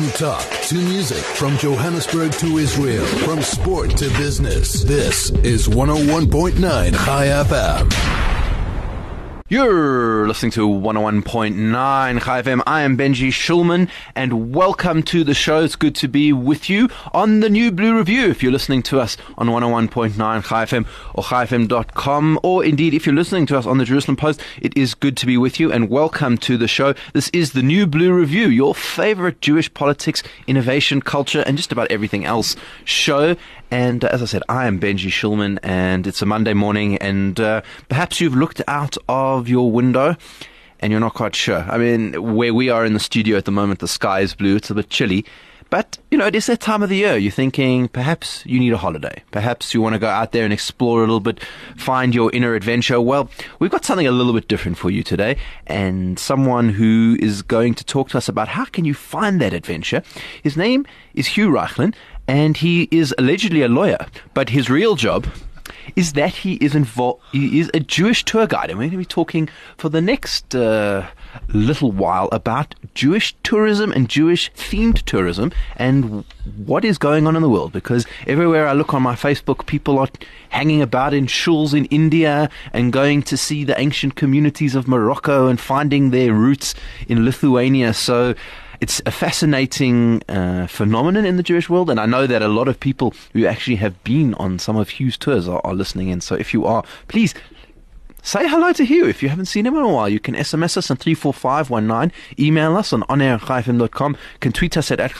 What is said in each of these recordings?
From talk to music, from Johannesburg to Israel, from sport to business. This is 101.9 Chai FM. You're listening to 101.9 Chai FM. I am Benji Shulman and welcome to the show. It's good to be with you on the new Blue Review. If you're listening to us on 101.9 Chai FM or chaifm.com or indeed if you're listening to us on the Jerusalem Post, it is good to be with you and welcome to the show. This is the new Blue Review, your favorite Jewish politics, innovation, culture and just about everything else show. And uh, as I said, I am Benji Shulman, and it's a Monday morning, and uh, perhaps you've looked out of your window and you're not quite sure. I mean, where we are in the studio at the moment, the sky is blue, it's a bit chilly. But, you know, it is that time of the year. You're thinking perhaps you need a holiday. Perhaps you want to go out there and explore a little bit, find your inner adventure. Well, we've got something a little bit different for you today and someone who is going to talk to us about how can you find that adventure. His name is Hugh Raichlin and he is allegedly a lawyer, but his real job is that he is involved. He is a Jewish tour guide, and we're going to be talking for the next uh, little while about Jewish tourism and Jewish themed tourism and what is going on in the world. Because everywhere I look on my Facebook, people are hanging about in shuls in India and going to see the ancient communities of Morocco and finding their roots in Lithuania. So it's a fascinating uh, phenomenon in the Jewish world, and I know that a lot of people who actually have been on some of Hugh's tours are, are listening in. So if you are, please say hello to Hugh. If you haven't seen him in a while, you can SMS us on 34519, email us on onair.chaifm.com, can tweet us at, at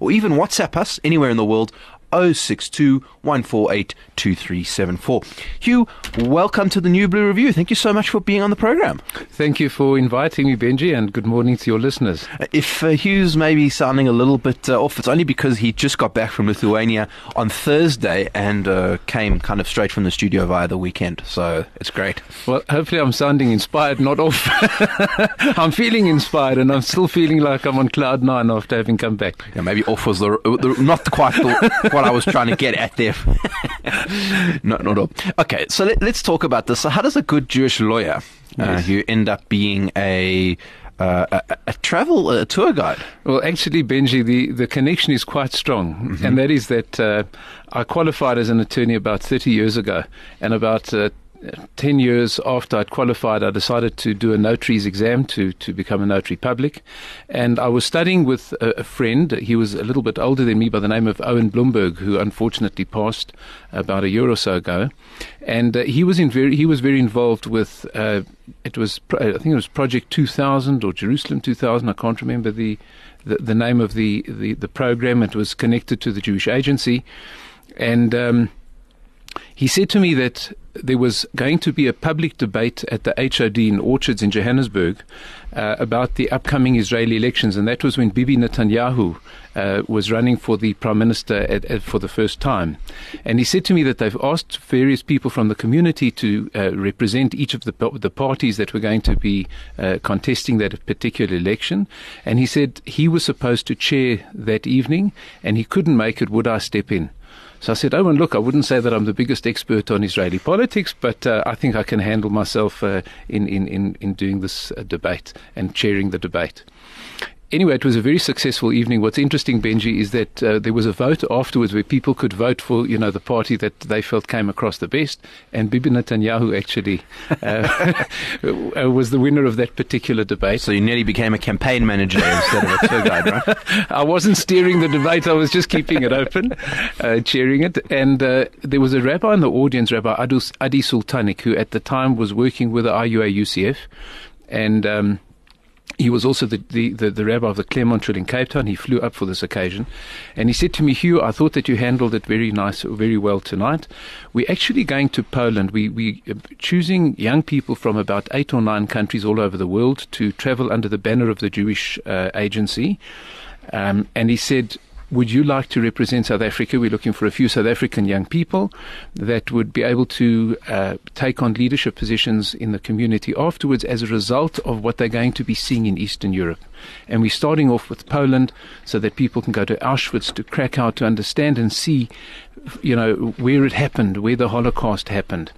or even WhatsApp us anywhere in the world 062 148 2374. Hugh, welcome to the New Blue Review. Thank you so much for being on the program. Thank you for inviting me, Benji, and good morning to your listeners. Uh, if uh, Hugh's maybe sounding a little bit uh, off, it's only because he just got back from Lithuania on Thursday and uh, came kind of straight from the studio via the weekend. So it's great. Well, hopefully I'm sounding inspired, not off. I'm feeling inspired, and I'm still feeling like I'm on cloud nine after having come back. Yeah, maybe off was the, the not quite the, what I was trying to get at there. no, not all. Okay, so let, us talk about this. So, how does a good Jewish lawyer, uh, yes. who end up being a uh, a, a, travel a tour guide? Well, actually, Benji, the, the connection is quite strong, mm-hmm. and that is that uh, I qualified as an attorney about 30 years ago, and about uh, 10 years after I'd qualified, I decided to do a notary's exam to, to become a notary public. And I was studying with a, a, friend. He was a little bit older than me by the name of Owen Bloomberg, who unfortunately passed about a year or so ago. And uh, he was in very, he was very involved with, uh, it was, I think it was Project 2000 or Jerusalem 2000. I can't remember the, the, the name of the, the, the program. It was connected to the Jewish agency. And, um, he said to me that there was going to be a public debate at the HOD in Orchards in Johannesburg uh, about the upcoming Israeli elections, and that was when Bibi Netanyahu uh, was running for the prime minister at, at, for the first time. And he said to me that they've asked various people from the community to uh, represent each of the, the parties that were going to be uh, contesting that particular election. And he said he was supposed to chair that evening, and he couldn't make it. Would I step in? So I said, Oh, and look, I wouldn't say that I'm the biggest expert on Israeli politics, but uh, I think I can handle myself uh, in, in, in, in doing this uh, debate and chairing the debate anyway, it was a very successful evening. What's interesting, Benji, is that uh, there was a vote afterwards where people could vote for, you know, the party that they felt came across the best, and Bibi Netanyahu actually uh, uh, was the winner of that particular debate. So you nearly became a campaign manager instead of a tour guide, right? I wasn't steering the debate; I was just keeping it open, uh, chairing it. And uh, there was a rabbi in the audience, Rabbi Adi Sultanik, who at the time was working with the IUA UCF, and um, he was also the, the, the, the, rabbi of the Claremont in Cape Town. He flew up for this occasion. And he said to me, Hugh, I thought that you handled it very nice, very well tonight. We're actually going to Poland. We, we are choosing young people from about eight or nine countries all over the world to travel under the banner of the Jewish uh, agency. Um, and he said, would you like to represent South Africa? We're looking for a few South African young people that would be able to uh, take on leadership positions in the community afterwards as a result of what they're going to be seeing in Eastern Europe. And we're starting off with Poland so that people can go to Auschwitz, to Krakow, to understand and see, you know, where it happened, where the Holocaust happened.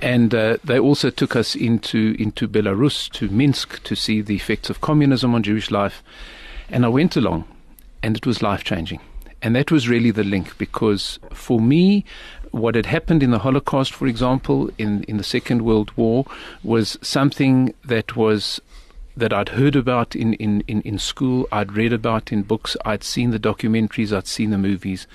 And uh, they also took us into into Belarus, to Minsk, to see the effects of communism on Jewish life And I went along, and it was life changing. And that was really the link because for me, what had happened in the Holocaust, for example, in, in the Second World War, was something that was that I'd heard about in, in, in, in school, I'd read about in books, I'd seen the documentaries, I'd seen the movies.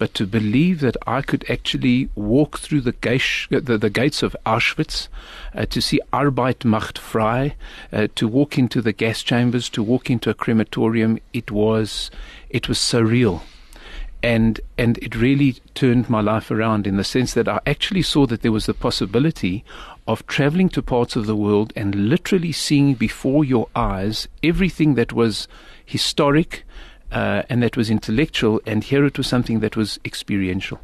But to believe that I could actually walk through the, gates, the, the gates of Auschwitz, uh, to see Arbeit macht frei, uh, to walk into the gas chambers, to walk into a crematorium, it was, it was surreal. And and it really turned my life around in the sense that I actually saw that there was the possibility of traveling to parts of the world and literally seeing before your eyes everything that was historic uh, and that was intellectual, and here it was something that was experiential.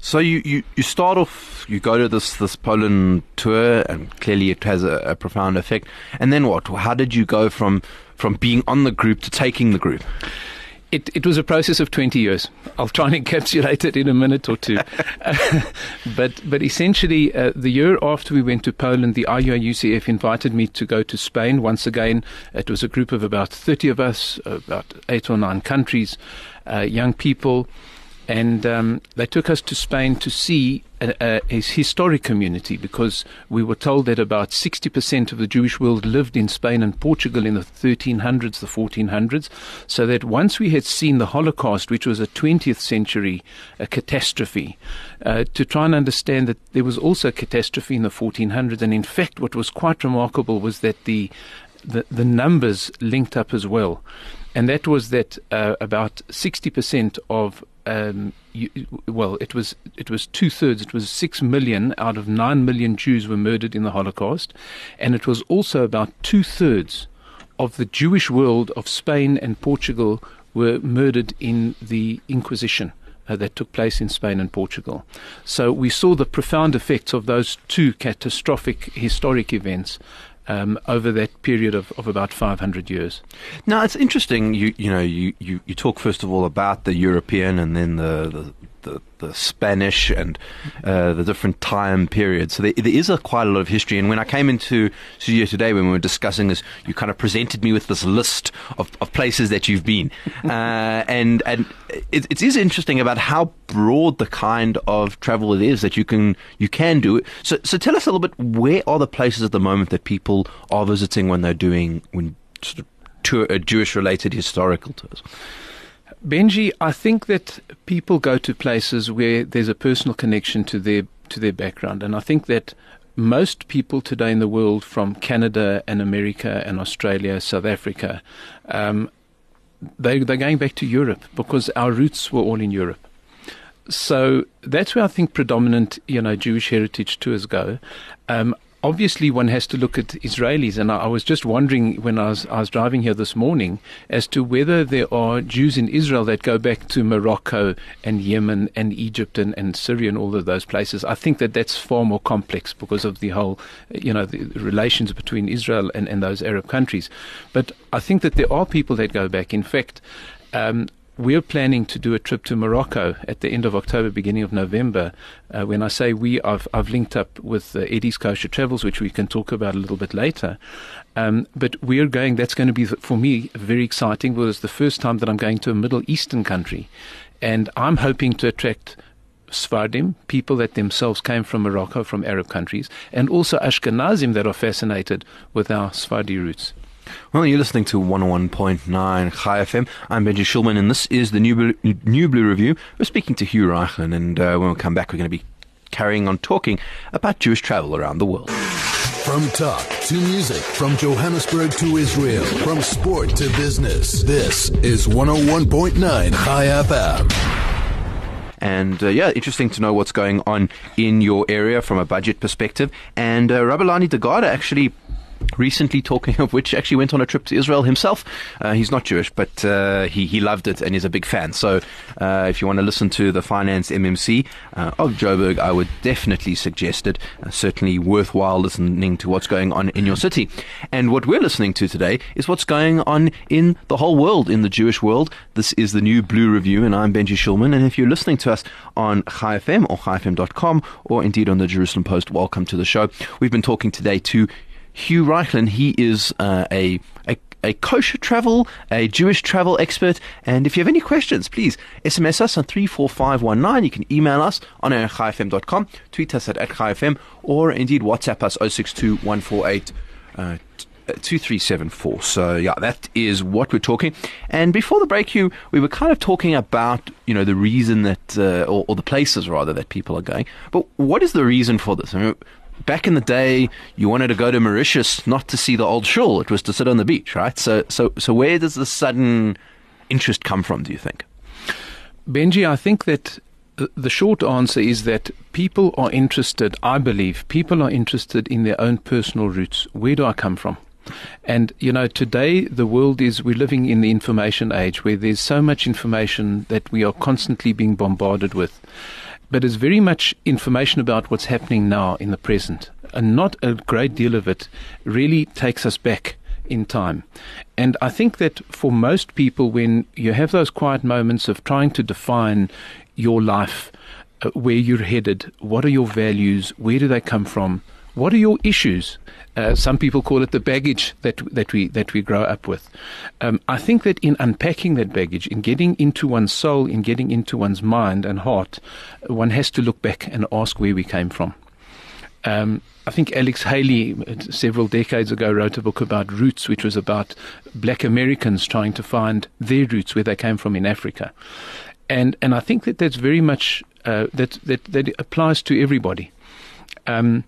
So you, you, you start off, you go to this, this Poland tour, and clearly it has a, a profound effect. And then what? How did you go from from being on the group to taking the group? It, it was a process of 20 years. I'll try and encapsulate it in a minute or two. but, but essentially, uh, the year after we went to Poland, the IUIUCF invited me to go to Spain once again. It was a group of about 30 of us, about eight or nine countries, uh, young people and um, they took us to Spain to see a, a, a, historic community because we were told that about 60% of the Jewish world lived in Spain and Portugal in the 1300s, the 1400s. So that once we had seen the Holocaust, which was a 20th century a catastrophe, uh, to try and understand that there was also a catastrophe in the 1400s. And in fact, what was quite remarkable was that the, the, the numbers linked up as well and that was that uh, about 60% of um, you, well, it was it was two thirds. It was six million out of nine million Jews were murdered in the Holocaust, and it was also about two thirds of the Jewish world of Spain and Portugal were murdered in the Inquisition. Uh, that took place in Spain and Portugal. So we saw the profound effects of those two catastrophic historic events um, over that period of, of about 500 years. Now, it's interesting. You you know you, you, you talk first of all about the European and then the, the the, the Spanish and uh, the different time periods. So there, there is a quite a lot of history. And when I came into studio today, when we were discussing this, you kind of presented me with this list of, of places that you've been, uh, and and it, it is interesting about how broad the kind of travel it is that you can you can do. So so tell us a little bit. Where are the places at the moment that people are visiting when they're doing when sort of tour, uh, Jewish related historical tours? Benji, I think that people go to places where there's a personal connection to their to their background, and I think that most people today in the world, from Canada and America and Australia, South Africa, um, they they're going back to Europe because our roots were all in Europe. So that's where I think predominant, you know, Jewish heritage tours go. Um, obviously one has to look at Israelis, and I, I, was just wondering when I was I was driving here this morning as to whether there are Jews in Israel that go back to Morocco and Yemen and Egypt and, and Syria and all of those places. I think that that's far more complex because of the whole, you know, the relations between Israel and, and those Arab countries. But I think that there are people that go back. In fact. Um, we're planning to do a trip to Morocco at the end of October, beginning of November. Uh, when I say we, I've, I've linked up with uh, Eddie's Kosher Travels, which we can talk about a little bit later. Um, but we're going, that's going to be, for me, very exciting because it's the first time that I'm going to a Middle Eastern country. And I'm hoping to attract Sfardim, people that themselves came from Morocco, from Arab countries, and also Ashkenazim that are fascinated with our Sfardi roots. Well, you're listening to 101.9 Chai FM. I'm Benji Shulman, and this is the New Blue, New Blue Review. We're speaking to Hugh Raichlin, and uh, when we come back, we're going to be carrying on talking about Jewish travel around the world. From talk to music, from Johannesburg to Israel, from sport to business, this is 101.9 Chai FM. And uh, yeah, interesting to know what's going on in your area from a budget perspective. And uh, Rabelani Dagada actually recently, talking of which, actually went on a trip to Israel himself. Uh, he's not Jewish, but uh, he, he loved it and he's a big fan. So uh, if you want to listen to the Finance MMC uh, of Joburg, I would definitely suggest it. Uh, certainly worthwhile listening to what's going on in your city. And what we're listening to today is what's going on in the whole world, in the Jewish world. This is the new Blue Review, and I'm Benji Shulman. And if you're listening to us on Chai FM or chaifm.com or indeed on the Jerusalem Post, welcome to the show. We've been talking today to Hugh Raichlin, he is uh, a, a a kosher travel, a Jewish travel expert. And if you have any questions, please SMS us on 34519. You can email us on chaifm.com, tweet us at, at chaifm, or indeed WhatsApp us 062 148 uh, 2374. So yeah, that is what we're talking. And before the break, you we were kind of talking about you know the reason that uh, or, or, the places rather that people are going. But what is the reason for this? I mean, back in the day, you wanted to go to Mauritius not to see the old shul; it was to sit on the beach, right? So so so where does the sudden interest come from? Do you think? Benji, I think that the short answer is that people are interested, I believe, people are interested in their own personal roots. Where do I come from? And, you know, today the world is, we're living in the information age where there's so much information that we are constantly being bombarded with. But it's very much information about what's happening now in the present. And not a great deal of it really takes us back in time. And I think that for most people, when you have those quiet moments of trying to define your life, uh, where you're headed, what are your values, where do they come from, what are your issues? Uh, some people call it the baggage that that we that we grow up with. Um, I think that in unpacking that baggage, in getting into one's soul, in getting into one's mind and heart, one has to look back and ask where we came from. Um, I think Alex Haley, several decades ago, wrote a book about roots, which was about black Americans trying to find their roots, where they came from in Africa. And, and I think that that's very much, uh, that, that, that applies to everybody. Um,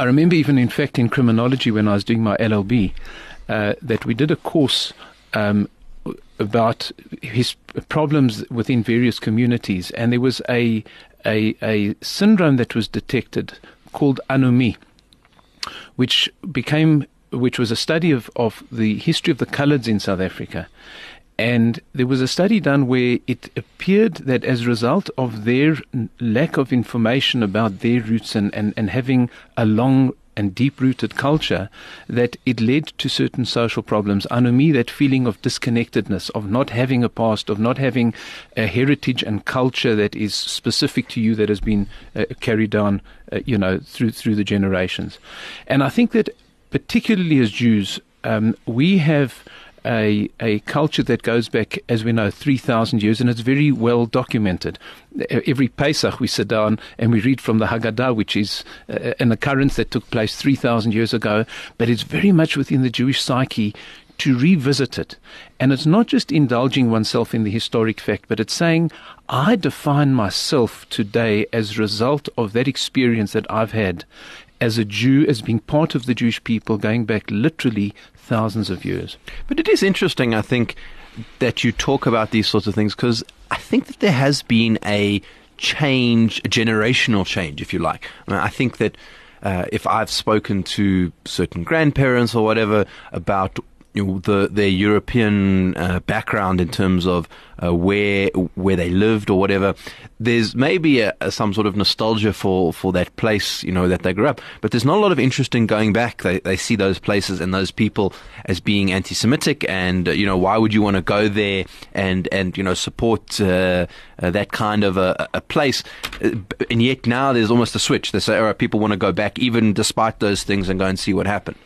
I remember even, in fact, in criminology when I was doing my LLB, uh, that we did a course um, about his problems within various communities, and there was a, a, a syndrome that was detected called anomie, which became which was a study of, of the history of the coloureds in South Africa. And there was a study done where it appeared that as a result of their lack of information about their roots and, and, and having a long and deep rooted culture, that it led to certain social problems. Anomie, that feeling of disconnectedness, of not having a past, of not having a heritage and culture that is specific to you that has been uh, carried down, uh, you know, through, through the generations. And I think that particularly as Jews, um, we have a, a culture that goes back, as we know, 3,000 years, and it's very well documented. Every Pesach we sit down and we read from the Haggadah, which is uh, an occurrence that took place 3,000 years ago, but it's very much within the Jewish psyche to revisit it. And it's not just indulging oneself in the historic fact, but it's saying, I define myself today as a result of that experience that I've had as a Jew, as being part of the Jewish people going back literally thousands of years. But it is interesting, I think, that you talk about these sorts of things because I think that there has been a change, a generational change, if you like. I, think that uh, if I've spoken to certain grandparents or whatever about you know, the their European uh, background in terms of uh, where where they lived or whatever. There's maybe a, a, some sort of nostalgia for, for that place, you know, that they grew up. But there's not a lot of interest in going back. They they see those places and those people as being anti-Semitic, and uh, you know, why would you want to go there and and you know support uh, uh, that kind of a, a, place? Uh, and yet now there's almost a switch. They say, "Oh, people want to go back, even despite those things, and go and see what happened."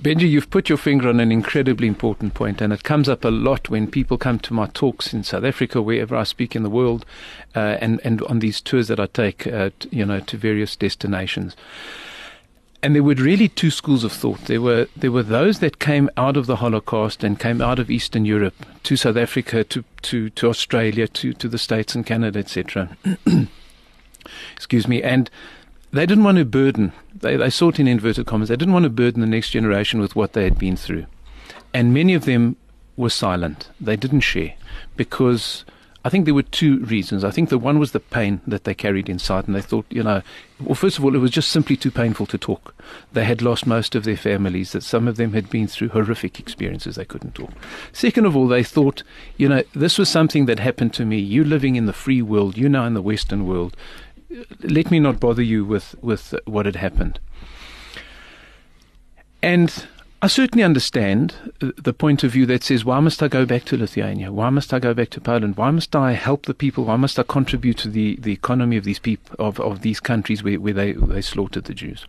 Benji, you've put your finger on an incredibly important point, and it comes up a lot when people come to my talks in South Africa, wherever I speak in the world, uh, and and on these tours that I take, uh, t- you know, to various destinations. And there were really two schools of thought. There were there were those that came out of the Holocaust and came out of Eastern Europe to South Africa, to to, to Australia, to to the States and Canada, etc. Excuse me, and they didn't want to burden, they, they sought in inverted commas, they didn't want to burden the next generation with what they had been through. And many of them were silent. They didn't share because I think there were two reasons. I think the one was the pain that they carried inside, and they thought, you know, well, first of all, it was just simply too painful to talk. They had lost most of their families, that some of them had been through horrific experiences, they couldn't talk. Second of all, they thought, you know, this was something that happened to me. You living in the free world, you now in the Western world let me not bother you with, with what had happened. And I certainly understand the point of view that says, why must I go back to Lithuania? Why must I go back to Poland? Why must I help the people? Why must I contribute to the, the economy of these people of, of these countries where, where they, they slaughtered the Jews?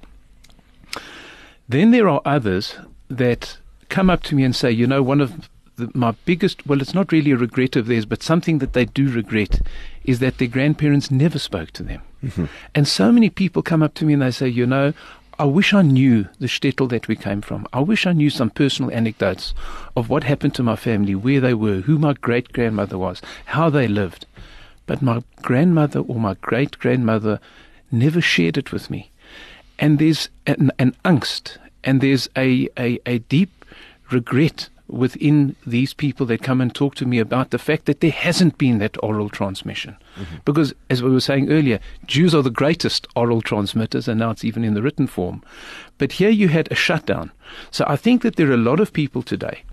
Then there are others that come up to me and say, you know, one of the, my biggest, well, it's not really a regret of theirs, but something that they do regret is that their grandparents never spoke to them. Mm-hmm. And so many people come up to me and they say, you know, I wish I knew the shtetl that we came from. I wish I knew some personal anecdotes of what happened to my family, where they were, who my great grandmother was, how they lived. But my grandmother or my great grandmother never shared it with me. And there's an, an angst and there's a, a, a deep regret within these people that come and talk to me about the fact that there hasn't been that oral transmission. Mm-hmm. Because, as we were saying earlier, Jews are the greatest oral transmitters, and now it's even in the written form. But here you had a shutdown. So I think that there are a lot of people today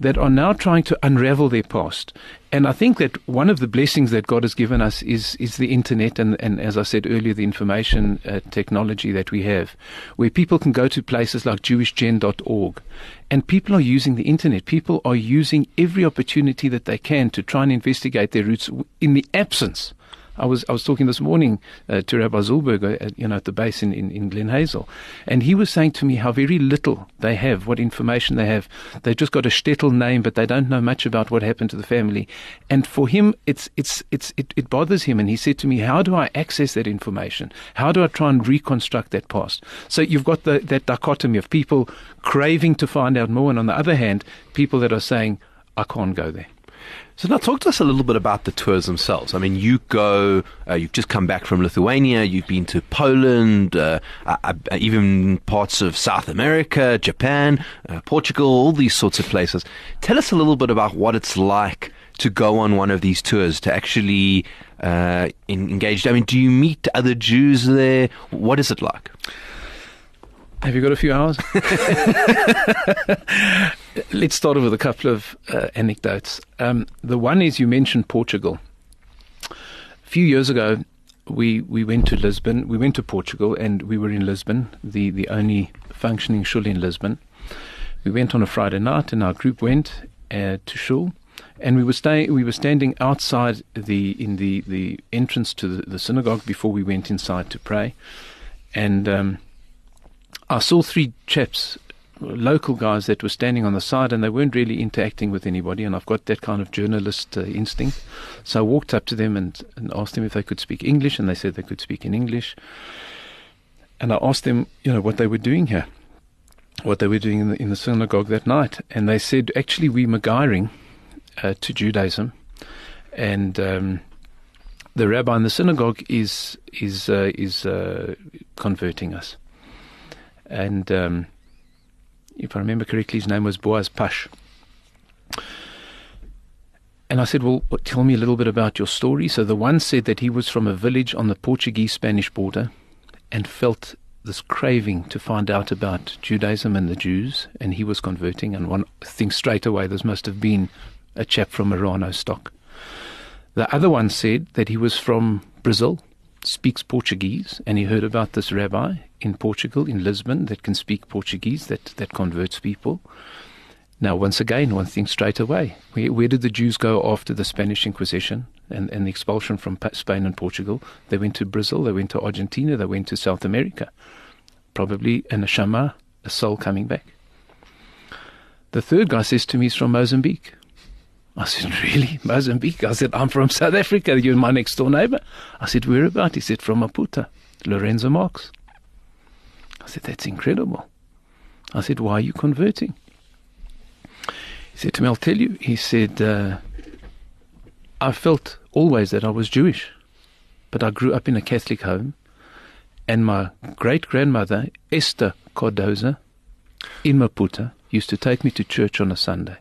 that are now trying to unravel their past. And I think that one of the blessings that God has given us is, is the internet and, and, as I said earlier, the information uh, technology that we have, where people can go to places like jewishgen.org and people are using the internet. People are using every opportunity that they can to try and investigate their roots in the absence I was I was talking this morning uh, to Rabbi Zulberger, at, uh, you know, at the base in, in, in Glen Hazel, and he was saying to me how very little they have, what information they have. They've just got a shtetl name, but they don't know much about what happened to the family. And for him, it's it's it's it, it bothers him. And he said to me, "How do I access that information? How do I try and reconstruct that past?" So you've got the, that dichotomy of people craving to find out more, and on the other hand, people that are saying, "I can't go there." So now talk to us a little bit about the tours themselves. I mean, you go, uh, you've just come back from Lithuania, you've been to Poland, uh, uh, uh even parts of South America, Japan, uh, Portugal, all these sorts of places. Tell us a little bit about what it's like to go on one of these tours, to actually uh, engage. I mean, do you meet other Jews there? What is it like? Have you got a few hours? Let's start with a couple of uh, anecdotes. Um, the one is you mentioned Portugal. A few years ago, we, we went to Lisbon. We went to Portugal, and we were in Lisbon, the, the only functioning shul in Lisbon. We went on a Friday night, and our group went uh, to shul, and we were staying. We were standing outside the in the, the entrance to the, the synagogue before we went inside to pray, and um, I saw three chaps local guys that were standing on the side and they weren't really interacting with anybody. And I've got that kind of journalist uh, instinct. So I walked up to them and, and asked them if they could speak English, and they said they could speak in English. And I asked them, you know, what they were doing here, what they were doing in the, in the synagogue that night. And they said, actually, we're migrating uh, to Judaism. And um, the rabbi in the synagogue is, is, uh, is uh, converting us. And. Um, if I remember correctly, his name was Boaz Pash. And I said, Well, tell me a little bit about your story. So the one said that he was from a village on the Portuguese Spanish border and felt this craving to find out about Judaism and the Jews, and he was converting. And one thinks straight away this must have been a chap from Marrano stock. The other one said that he was from Brazil, speaks Portuguese, and he heard about this rabbi in Portugal, in Lisbon, that can speak Portuguese, that, that converts people. Now, once again, one thinks straight away where, where did the Jews go after the Spanish Inquisition and, and the expulsion from Spain and Portugal? They went to Brazil, they went to Argentina, they went to South America. Probably an Ashama, a soul coming back. The third guy says to me he's from Mozambique. I said, Really? Mozambique? I said, I'm from South Africa. You're my next door neighbor. I said, Where about? He said, From Maputo, Lourenço Marques. I said, That's incredible. I said, Why are you converting? He said to me, I'll tell you. He said, uh, I felt always that I was Jewish, but I grew up in a Catholic home, and my great grandmother, Esther Cardozo, in Maputo, used to take me to church on a Sunday.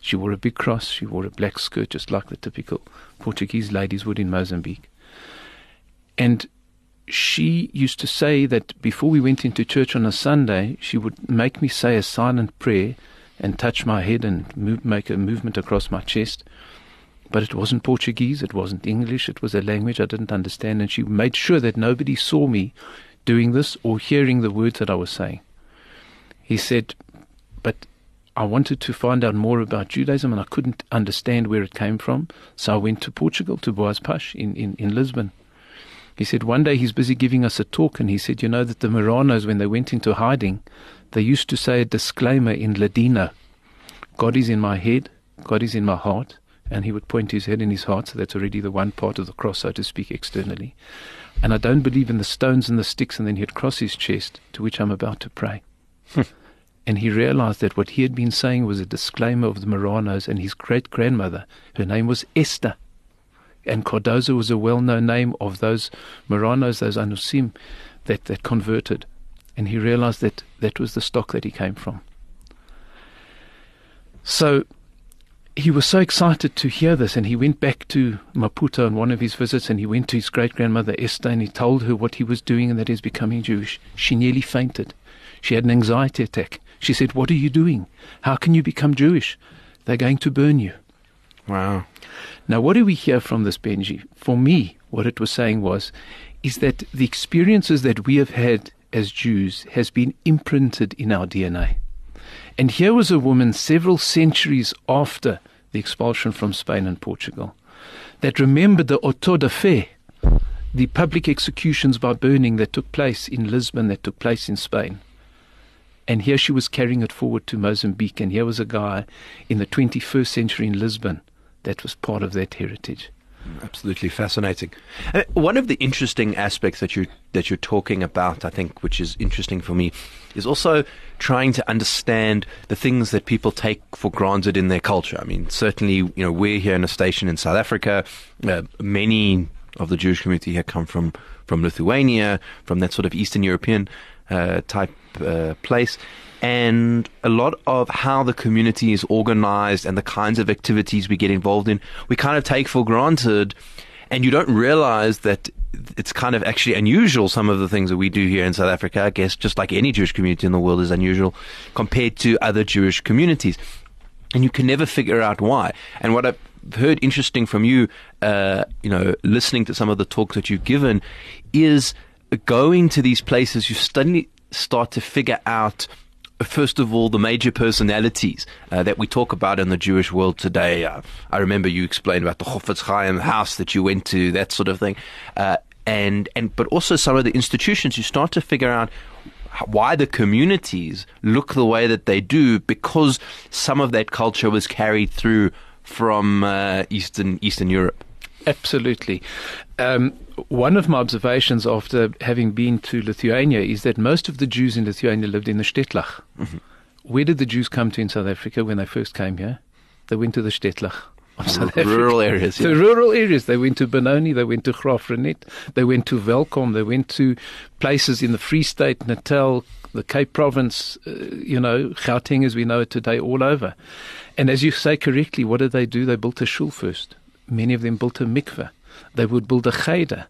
She wore a big cross, she wore a black skirt, just like the typical Portuguese ladies would in Mozambique. And she used to say that before we went into church on a Sunday, she would make me say a silent prayer and touch my head and move, make a movement across my chest. But it wasn't Portuguese, it wasn't English, it was a language I didn't understand, and she made sure that nobody saw me doing this or hearing the words that I was saying. He said, But I wanted to find out more about Judaism and I couldn't understand where it came from, so I went to Portugal, to Boaz Pash in, in, in Lisbon He said one day he's busy giving us a talk, and he said, You know that the Marranos, when they went into hiding, they used to say a disclaimer in Ladino God is in my head, God is in my heart. And he would point his head in his heart, so that's already the one part of the cross, so to speak, externally. And I don't believe in the stones and the sticks, and then he'd cross his chest, to which I'm about to pray. and he realized that what he had been saying was a disclaimer of the Marranos and his great grandmother. Her name was Esther. And Cardozo was a well known name of those Marranos, those Anusim, that, that converted. And he realized that that was the stock that he came from. So he was so excited to hear this, and he went back to Maputo on one of his visits, and he went to his great grandmother Esther, and he told her what he was doing and that he's becoming Jewish. She nearly fainted. She had an anxiety attack. She said, What are you doing? How can you become Jewish? They're going to burn you. Wow. Now, what do we hear from this, Benji? For me, what it was saying was, is that the experiences that we have had as Jews has been imprinted in our DNA. And here was a woman several centuries after the expulsion from Spain and Portugal that remembered the auto de fe, the public executions by burning that took place in Lisbon, that took place in Spain. And here she was carrying it forward to Mozambique. And here was a guy in the 21st century in Lisbon that was part of that heritage. Absolutely fascinating. Uh, one of the interesting aspects that you that you're talking about, I think, which is interesting for me, is also trying to understand the things that people take for granted in their culture. I mean, certainly, you know, we're here in a station in South Africa. Uh, many of the Jewish community here come from from Lithuania, from that sort of Eastern European uh, type uh, place and a lot of how the community is organized and the kinds of activities we get involved in, we kind of take for granted. And you don't realize that it's kind of actually unusual. Some of the things that we do here in South Africa, I guess, just like any Jewish community in the world, is unusual compared to other Jewish communities. And you can never figure out why. And what I've heard interesting from you, uh, you know, listening to some of the talks that you've given, is going to these places, you suddenly start to figure out first of all, the major personalities uh, that we talk about in the Jewish world today. Uh, I remember you explained about the Chofetz Chaim house that you went to, that sort of thing, uh, and and but also some of the institutions. You start to figure out why the communities look the way that they do because some of that culture was carried through from uh, Eastern Eastern Europe. Absolutely. Um, one of my observations after having been to Lithuania is that most of the Jews in Lithuania lived in the Shtetlach. Mm-hmm. Where did the Jews come to in South Africa when they first came here? They went to the Shtetlach. Of South rural areas. Yeah. The rural areas. They went to Benoni, they went to Graaff-Reinet, they went to Welkom, they went to places in the Free State, Natal, the Cape Province, uh, you know, Gauteng as we know it today, all over. And as you say correctly, what did they do? They built a shul first. Many of them built a mikveh they would build a cheder.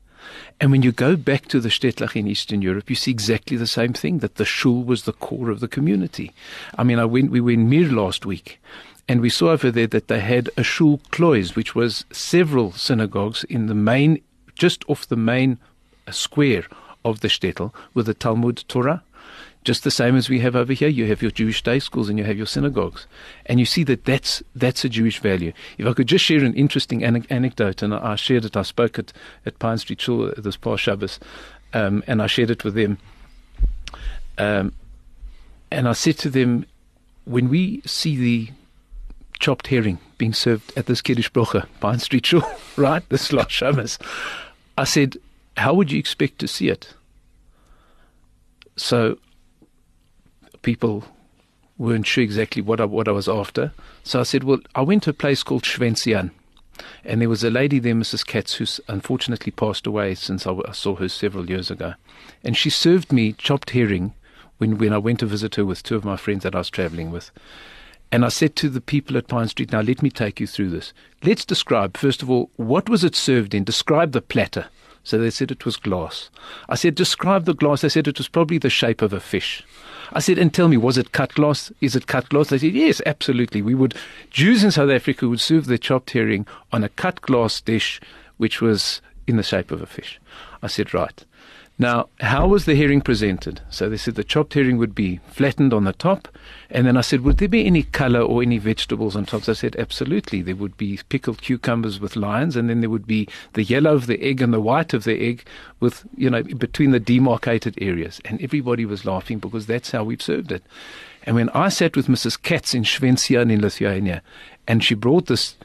And when you go back to the Shtetlach in Eastern Europe, you see exactly the same thing, that the shul was the core of the community. I mean, I went, we were in Mir last week, and we saw over there that they had a shul klois, which was several synagogues in the main, just off the main square of the shtetl with the Talmud Torah just the same as we have over here. You have your Jewish day schools and you have your synagogues, and you see that that's that's a Jewish value. If I could just share an interesting ane- anecdote, and I shared it, I spoke at at Pine Street Shul this past Shabbos, um, and I shared it with them. Um, and I said to them, when we see the chopped herring being served at this Kiddush Brocha, Pine Street Shul, right, this last Shabbos, I said, how would you expect to see it? So people weren't sure exactly what I, what I was after. So I said, well, I went to a place called Schwenzian. And there was a lady there, Mrs. Katz, who's unfortunately passed away since I, saw her several years ago. And she served me chopped herring when, when I went to visit her with two of my friends that I was traveling with. And I said to the people at Pine Street, now let me take you through this. Let's describe, first of all, what was it served in? Describe the platter. So they said it was glass. I said, describe the glass. They said it was probably the shape of a fish. I said, and tell me, was it cut glass? Is it cut glass? They said, yes, absolutely. We would, Jews in South Africa would serve their chopped herring on a cut glass dish, which was in the shape of a fish. I said, right. Now, how was the herring presented? So they said the chopped herring would be flattened on the top. And then I said, would there be any color or any vegetables on top? So I said, absolutely. There would be pickled cucumbers with lions, and then there would be the yellow of the egg and the white of the egg with, you know, between the demarcated areas. And everybody was laughing because that's how we've served it. And when I sat with Mrs. Katz in Schwensian in Lithuania, and she brought this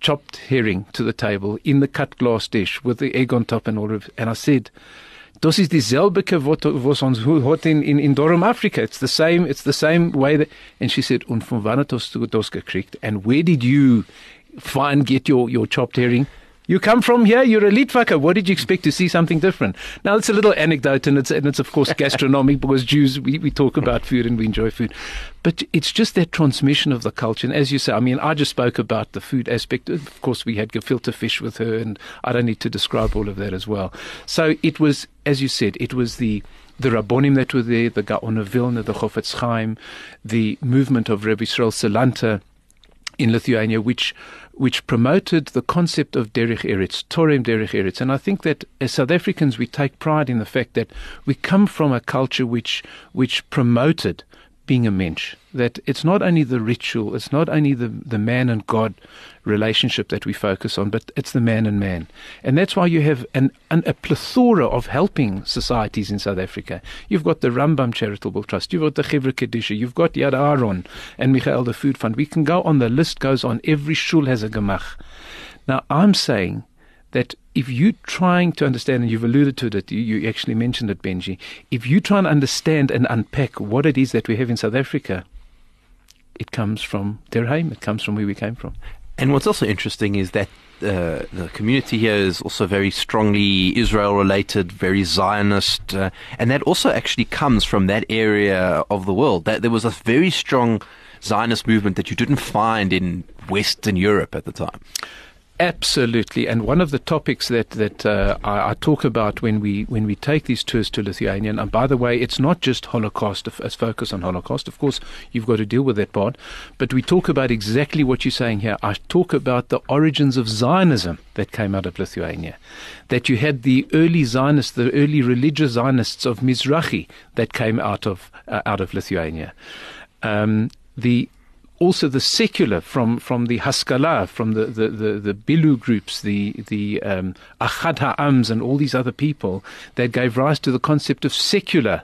chopped herring to the table in the cut glass dish with the egg on top and all of and I said This is dieselbe was ons hot in in in Dorum Africa. It's the same. It's the same way that. And she said, "Und von wann het ons dos gekriegt? And where did you find get your your chopped herring?" You come from here, you're a Litvaker. What did you expect to see something different? Now, it's a little anecdote, and it's, and it's of course, gastronomic because Jews, we, we talk about food and we enjoy food. But it's just that transmission of the culture. And as you say, I mean, I just spoke about the food aspect. Of course, we had gefilte fish with her, and I don't need to describe all of that as well. So it was, as you said, it was the the Rabbonim that were there, the Gaon of Vilna, the Chofetz Chaim, the movement of Rebbe Israel Salanter in Lithuania, which which promoted the concept of Derech Eretz, Torem Derech Eretz. And I think that as South Africans, we take pride in the fact that we come from a culture which which promoted being a mensch. That it's not only the ritual, it's not only the, the man and God relationship that we focus on, but it's the man and man. And that's why you have an, an, a plethora of helping societies in South Africa. You've got the Rambam Charitable Trust, you've got the Chevra Kadisha, you've got Yad Aaron and Michael the Food Fund. We can go on, the list goes on. Every shul has a gemach. Now, I'm saying that if you're trying to understand, and you've alluded to it, you, actually mentioned it, Benji, if you try and understand and unpack what it is that we have in South Africa, it comes from their home, it comes from where we came from. And what's also interesting is that uh, the community here is also very strongly Israel related, very Zionist, uh, and that also actually comes from that area of the world. That there was a very strong Zionist movement that you didn't find in Western Europe at the time. Absolutely, and one of the topics that that uh, I, I, talk about when we when we take these tours to Lithuania, and by the way, it's not just Holocaust as focus on Holocaust. Of course, you've got to deal with that part, but we talk about exactly what you're saying here. I talk about the origins of Zionism that came out of Lithuania, that you had the early Zionists, the early religious Zionists of Mizrahi that came out of uh, out of Lithuania. Um, the also the secular from, from the Haskalah, from the, the, the, the Bilu groups, the, the um, Achad Ha'ams, and all these other people that gave rise to the concept of secular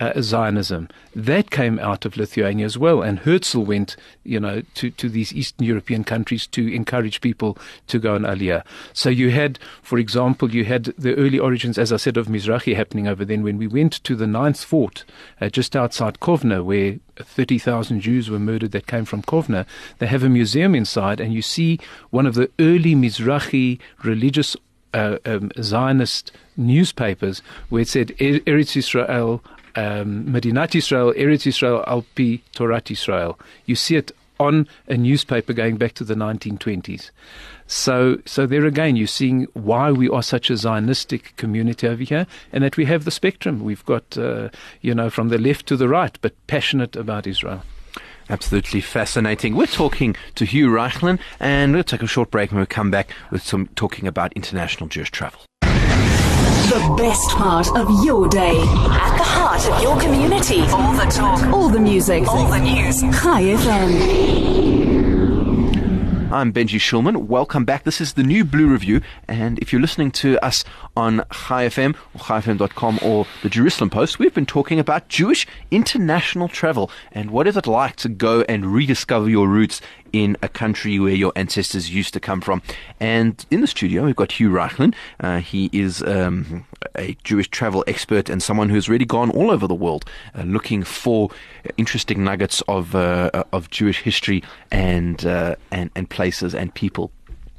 uh, Zionism. That came out of Lithuania as well. And Herzl went, you know, to, to these Eastern European countries to encourage people to go on Aliyah. So you had, for example, you had the early origins, as I said, of Mizrahi happening over then when we went to the ninth fort uh, just outside Kovna, where 30,000 Jews were murdered that came from Kovna. They have a museum inside, and you see one of the early Mizrahi religious uh, um, Zionist newspapers where it said Eretz Israel um, Medinat Israel, Eretz Israel, Alpi, Torat Israel. You see it on a newspaper going back to the 1920s. So, so there again, you're seeing why we are such a Zionistic community over here, and that we have the spectrum. We've got, uh, you know, from the left to the right, but passionate about Israel. Absolutely fascinating. We're talking to Hugh Raichlin, and we'll take a short break and we'll come back with some talking about international Jewish travel. The best part of your day. At the heart of your community. All the talk. All the music. All the news. Chai FM. I'm Benji Shulman. Welcome back. This is the new Blue Review. And if you're listening to us on Chai FM or chaifm.com or the Jerusalem Post, we've been talking about Jewish international travel and what is it like to go and rediscover your roots in a country where your ancestors used to come from. And in the studio, we've got Hugh Raichlin. Uh, he is um, a Jewish travel expert and someone who's really gone all over the world uh, looking for interesting nuggets of uh, of Jewish history and uh, and and places and people.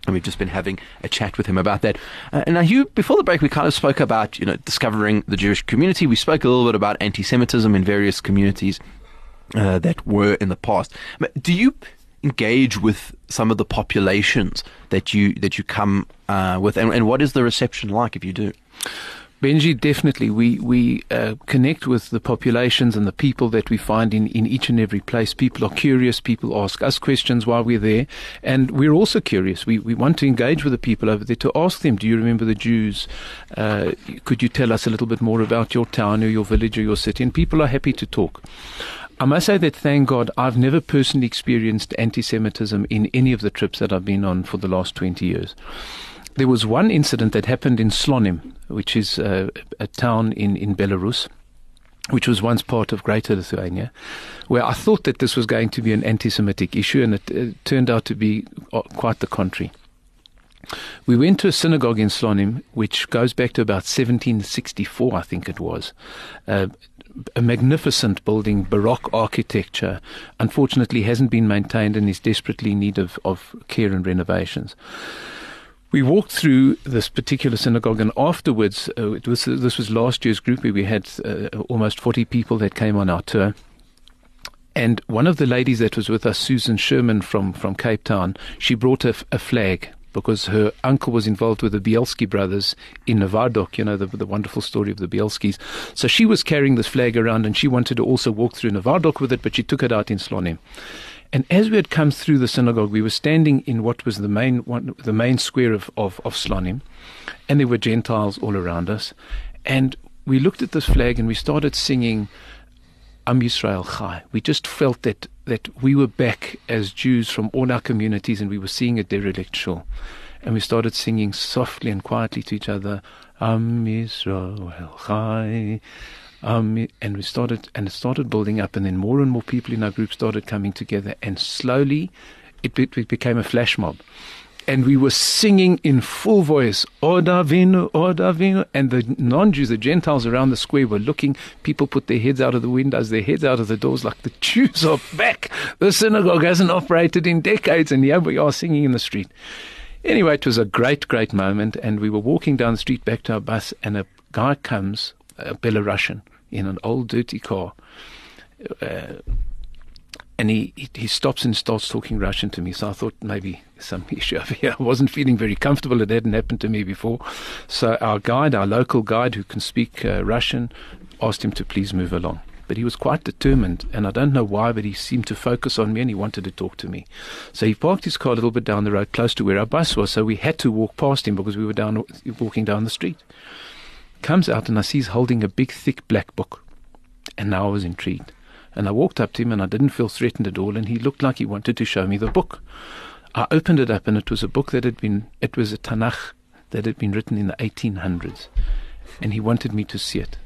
And we've just been having a chat with him about that. Uh, and now, Hugh, before the break, we kind of spoke about you know discovering the Jewish community. We spoke a little bit about anti-Semitism in various communities uh, that were in the past. Do you engage with some of the populations that you that you come uh, with, and, and what is the reception like if you do? Benji, definitely. We we uh, connect with the populations and the people that we find in, in each and every place. People are curious. People ask us questions while we're there, and we're also curious. We we want to engage with the people over there to ask them, "Do you remember the Jews? Uh, could you tell us a little bit more about your town or your village or your city?" And people are happy to talk. I must say that, thank God, I've never personally experienced anti-Semitism in any of the trips that I've been on for the last twenty years there was one incident that happened in Slonim, which is uh, a town in, in Belarus, which was once part of Greater Lithuania, where I thought that this was going to be an anti Semitic issue, and it uh, turned out to be uh, quite the contrary. We went to a synagogue in Slonim, which goes back to about 1764, I think it was. Uh, a magnificent building, Baroque architecture, unfortunately hasn't been maintained and is desperately in need of, of care and renovations. We walked through this particular synagogue, and afterwards, uh, it was, this was last year's group where we had uh, almost 40 people that came on our tour. And one of the ladies that was with us, Susan Sherman from, from Cape Town, she brought a, a flag because her uncle was involved with the Bielski brothers in Novardok, you know, the, the wonderful story of the Bielskis. So she was carrying this flag around and she wanted to also walk through Novardok with it, but she took it out in Slonim. And as we had come through the synagogue, we were standing in what was the main one, the main square of, of, of Slonim, and there were Gentiles all around us. And we looked at this flag and we started singing Am Yisrael Chai. We just felt that, that we were back as Jews from all our communities and we were seeing a derelict shore. And we started singing softly and quietly to each other, Am Yisrael Chai. Um, and we started, and it started building up, and then more and more people in our group started coming together, and slowly, it, it, it became a flash mob. And we were singing in full voice, Od Avinu, Od Avinu. And the non Jews, the Gentiles around the square were looking. People put their heads out of the windows, their heads out of the doors, like the Jews are back. The synagogue hasn't operated in decades, and here we are singing in the street. Anyway, it was a great, great moment. And we were walking down the street back to our bus, and a guy comes a Belarusian in an old dirty car. Uh, and he, he stops and starts talking Russian to me. So I thought maybe some issue over here. I wasn't feeling very comfortable. It hadn't happened to me before. So our guide, our local guide who can speak uh, Russian, asked him to please move along. But he was quite determined, and I don't know why, but he seemed to focus on me and he wanted to talk to me. So he parked his car a little bit down the road, close to where our bus was. So we had to walk past him because we were down walking down the street comes out and I see he's holding a big, thick black book. And now I was intrigued. And I walked up to him and I didn't feel threatened at all. And he looked like he wanted to show me the book. I opened it up and it was a book that had been, it was a Tanakh that had been written in the 1800s. And he wanted me to see it.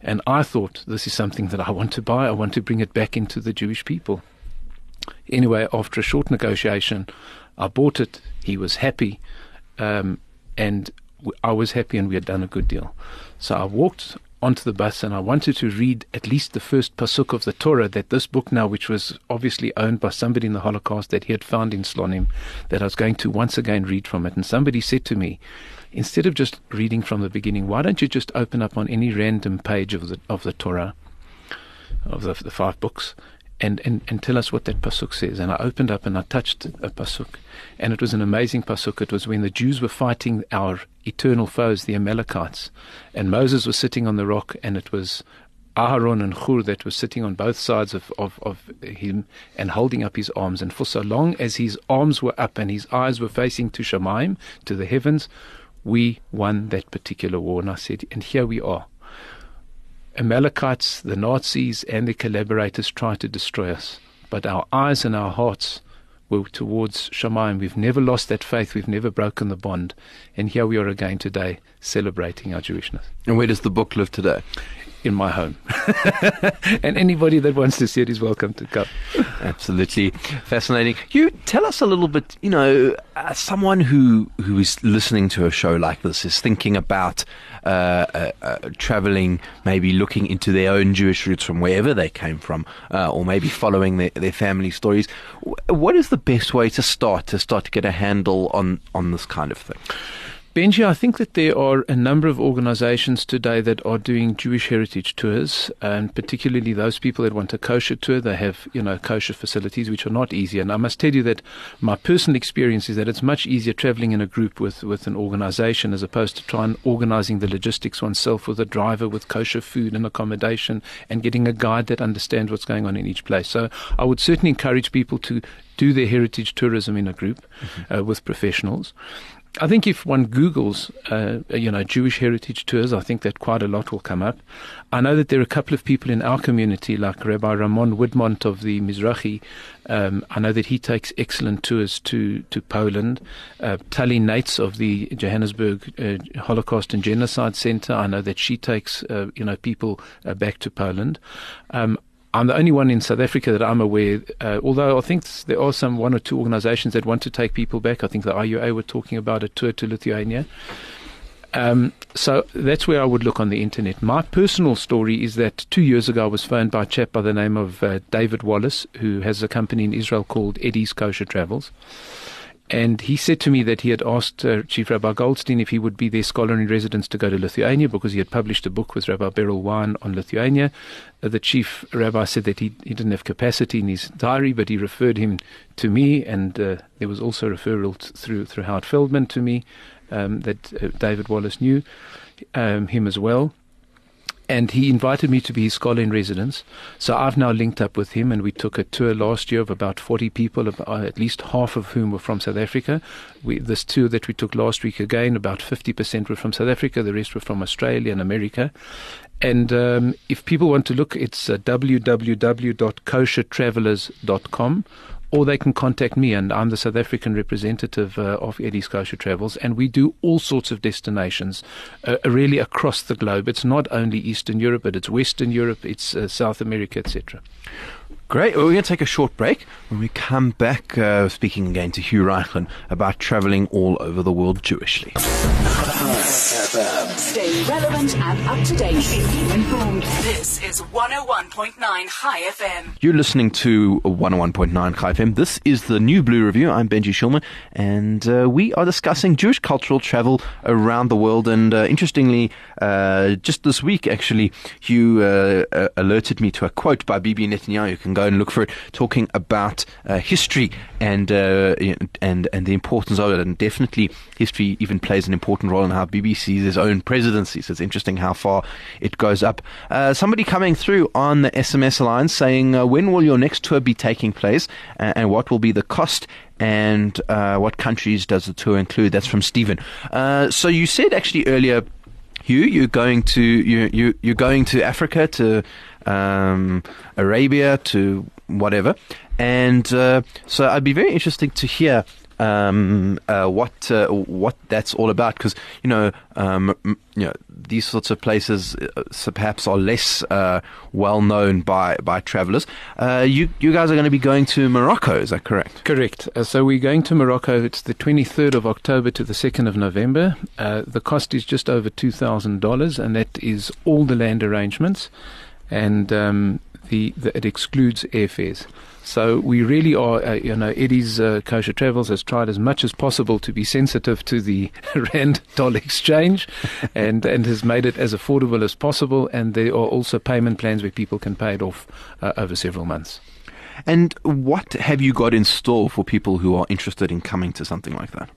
And I thought, this is something that I want to buy. I want to bring it back into the Jewish people. Anyway, after a short negotiation, I bought it. He was happy. Um, and I was happy and we had done a good deal. So I walked onto the bus and I wanted to read at least the first pasuk of the Torah that this book now, which was obviously owned by somebody in the Holocaust that he had found in Slonim, that I was going to once again read from it. And somebody said to me, instead of just reading from the beginning, why don't you just open up on any random page of the of the Torah, of the, the five books, and, and, and tell us what that pasuk says. And I opened up and I touched a pasuk, and it was an amazing pasuk. It was when the Jews were fighting our eternal foes, the Amalekites, and Moses was sitting on the rock, and it was Aaron and Hur that were sitting on both sides of, of, of him and holding up his arms. And for so long as his arms were up and his eyes were facing to Shemaim, to the heavens, we won that particular war. And I said, and here we are. Amalekites, the Nazis, and their collaborators tried to destroy us. But our eyes and our hearts were towards Shemaim. We've never lost that faith. We've never broken the bond. And here we are again today, celebrating our Jewishness. And where does the book live today? In my home. and anybody that wants to see it is welcome to come. Absolutely fascinating. You tell us a little bit, you know, uh, someone who, who is listening to a show like this is thinking about uh, uh, uh, traveling, maybe looking into their own Jewish roots from wherever they came from, uh, or maybe following their, their family stories. What is the best way to start, to start to get a handle on, on this kind of thing? Benji, I think that there are a number of organizations today that are doing Jewish heritage tours, and particularly those people that want a kosher tour. They have, you know, kosher facilities, which are not easy. And I must tell you that my personal experience is that it's much easier traveling in a group with, with an organization as opposed to trying organizing the logistics oneself with a driver, with kosher food and accommodation, and getting a guide that understands what's going on in each place. So I would certainly encourage people to do their heritage tourism in a group mm-hmm. uh, with professionals. I think if one Googles, uh, you know, Jewish heritage tours, I think that quite a lot will come up. I know that there are a couple of people in our community, like Rabbi Ramon Widmonte of the Mizrachi. Um, I know that he takes excellent tours to to Poland. Uh, Tali Nates of the Johannesburg uh, Holocaust and Genocide Center. I know that she takes, uh, you know, people uh, back to Poland. Um, I'm the only one in South Africa that I'm aware. Uh, although I think there are some one or two organisations that want to take people back. I think the IUA were talking about a tour to Lithuania. Um, so that's where I would look on the internet. My personal story is that two years ago I was phoned by a chap by the name of uh, David Wallace, who has a company in Israel called Eddie's Kosher Travels. And he said to me that he had asked uh, Chief Rabbi Goldstein if he would be their scholar in residence to go to Lithuania because he had published a book with Rabbi Berel Wein on Lithuania. Uh, the chief rabbi said that he, he didn't have capacity in his diary, but he referred him to me, and uh, there was also a referral t- through through Howard Feldman to me um, that uh, David Wallace knew um, him as well and he invited me to be his scholar in residence. So I've now linked up with him, and we took a tour last year of about 40 people, uh, at least half of whom were from South Africa. We, this tour that we took last week again, about 50% were from South Africa, the rest were from Australia and America. And um, if people want to look, it's uh, www.koshertravelers.com or they can contact me, and I'm the South African representative uh, of Eddie's Kosher Travels, and we do all sorts of destinations, uh, really across the globe. It's not only Eastern Europe, but it's Western Europe, it's uh, South America, etc. Great. Well, we're going to take a short break. When we come back, uh, speaking again to Hugh Raichlin about traveling all over the world Jewishly. Stay relevant and up to date. Informed. This is 101.9 Chai FM. You're listening to 101.9 Chai FM. This is the New Blue Review. I'm Benji Shulman, and uh, we are discussing Jewish cultural travel around the world. And uh, interestingly, uh, just this week, actually, Hugh uh, uh, alerted me to a quote by Bibi Netanyahu. You can go and look for it, talking about uh, history and and and the importance of it. And definitely, history even plays an important role in how Bibi sees his own presidency. So it's interesting how far it goes up. Uh, somebody coming through on the SMS line saying, uh, when will your next tour be taking place and, and what will be the cost? And uh, what countries does the tour include? That's from Stephen. Uh, so you said actually earlier, Hugh, you're going to you you you're going to Africa to um, Arabia to whatever, and uh, so I'd be very interested to hear um, uh, what uh, what that's all about because you know um, you know these sorts of places uh, perhaps are less uh, well known by by travelers. Uh, you you guys are going to be going to Morocco, is that correct? Correct. So we're going to Morocco. It's the 23rd of October to the 2nd of November. the cost is just over two thousand dollars, and that is all the land arrangements, and um, the, the it excludes airfares. So we really are, uh, you know, Eddie's uh, Kosher Travels has tried as much as possible to be sensitive to the rand dollar exchange, and and has made it as affordable as possible. And there are also payment plans where people can pay it off uh, over several months. And what have you got in store for people who are interested in coming to something like that?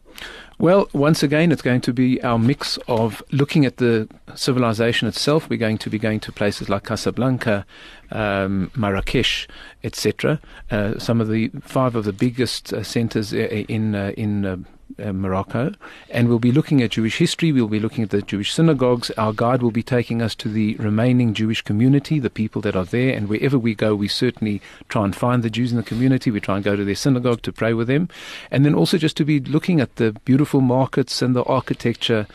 Well, once again, it's going to be our mix of looking at the civilization itself. We're going to be going to places like Casablanca, um, Marrakesh, etc. Uh, some of the five of the biggest uh, centers in uh, in uh, Morocco, and we'll be looking at Jewish history. We'll be looking at the Jewish synagogues. Our guide will be taking us to the remaining Jewish community, the people that are there, and wherever we go, we certainly try and find the Jews in the community. We try and go to their synagogue to pray with them, and then also just to be looking at the beautiful markets and the architecture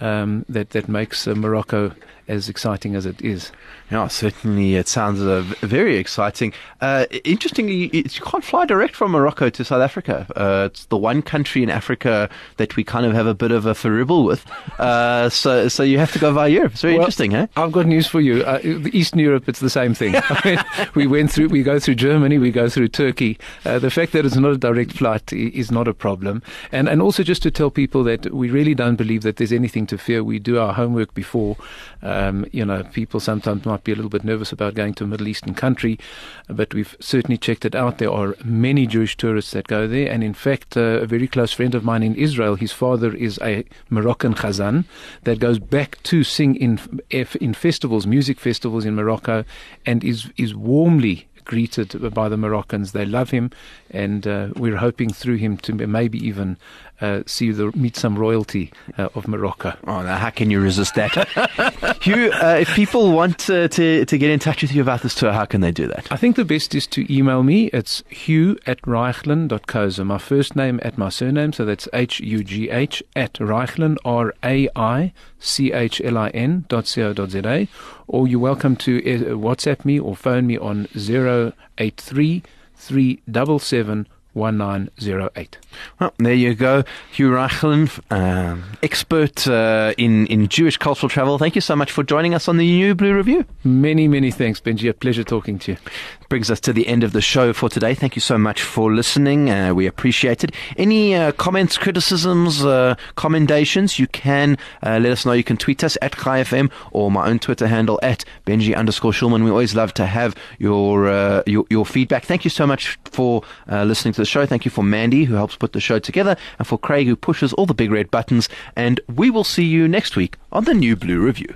um, that that makes uh, Morocco as exciting as it is. Yeah, certainly it sounds uh, very exciting. Uh, interestingly, you can't fly direct from Morocco to South Africa. Uh, it's the one country in Africa that we kind of have a bit of a ferribble with. Uh, so, so you have to go via Europe. It's very well, interesting, eh? I've got news for you. Uh, Eastern Europe, it's the same thing. we went through, we go through Germany, we go through Turkey. Uh, the fact that it's not a direct flight is not a problem. And and also just to tell people that we really don't believe that there's anything to fear. We do our homework before. Um, you know, people sometimes might be a little bit nervous about going to a Middle Eastern country, but we've certainly checked it out. There are many Jewish tourists that go there, and in fact, uh, a very close friend of mine in Israel, his father is a Moroccan Chazan that goes back to sing in in festivals, music festivals in Morocco, and is is warmly greeted by the Moroccans. They love him, and uh, we're hoping through him to maybe even uh, see the meet some royalty uh, of Morocco. Oh, now how can you resist that? Hugh, uh, if people want uh, to to get in touch with you about this tour, how can they do that? I think the best is to email me. It's hugh at raichlin.co. So my first name at my surname, so that's H U G H at raichlin, R A I C H L I N dot co dot za. Or you're welcome to uh, WhatsApp me or phone me on 083 377 1908. Well, there you go. Hugh Raichlin, um, expert uh, in, in Jewish cultural travel. Thank you so much for joining us on the New Blue Review. Many, many thanks, Benji. A pleasure talking to you. Brings us to the end of the show for today. Thank you so much for listening. Uh, we appreciate it. Any uh, comments, criticisms, uh, commendations, you can uh, let us know. You can tweet us at ChaiFM or my own Twitter handle at Benji underscore Shulman. We always love to have your, uh, your, your feedback. Thank you so much for listening to the show. Thank you for Mandy, who helps put the show together, and for Craig, who pushes all the big red buttons. And we will see you next week on the New Blue Review.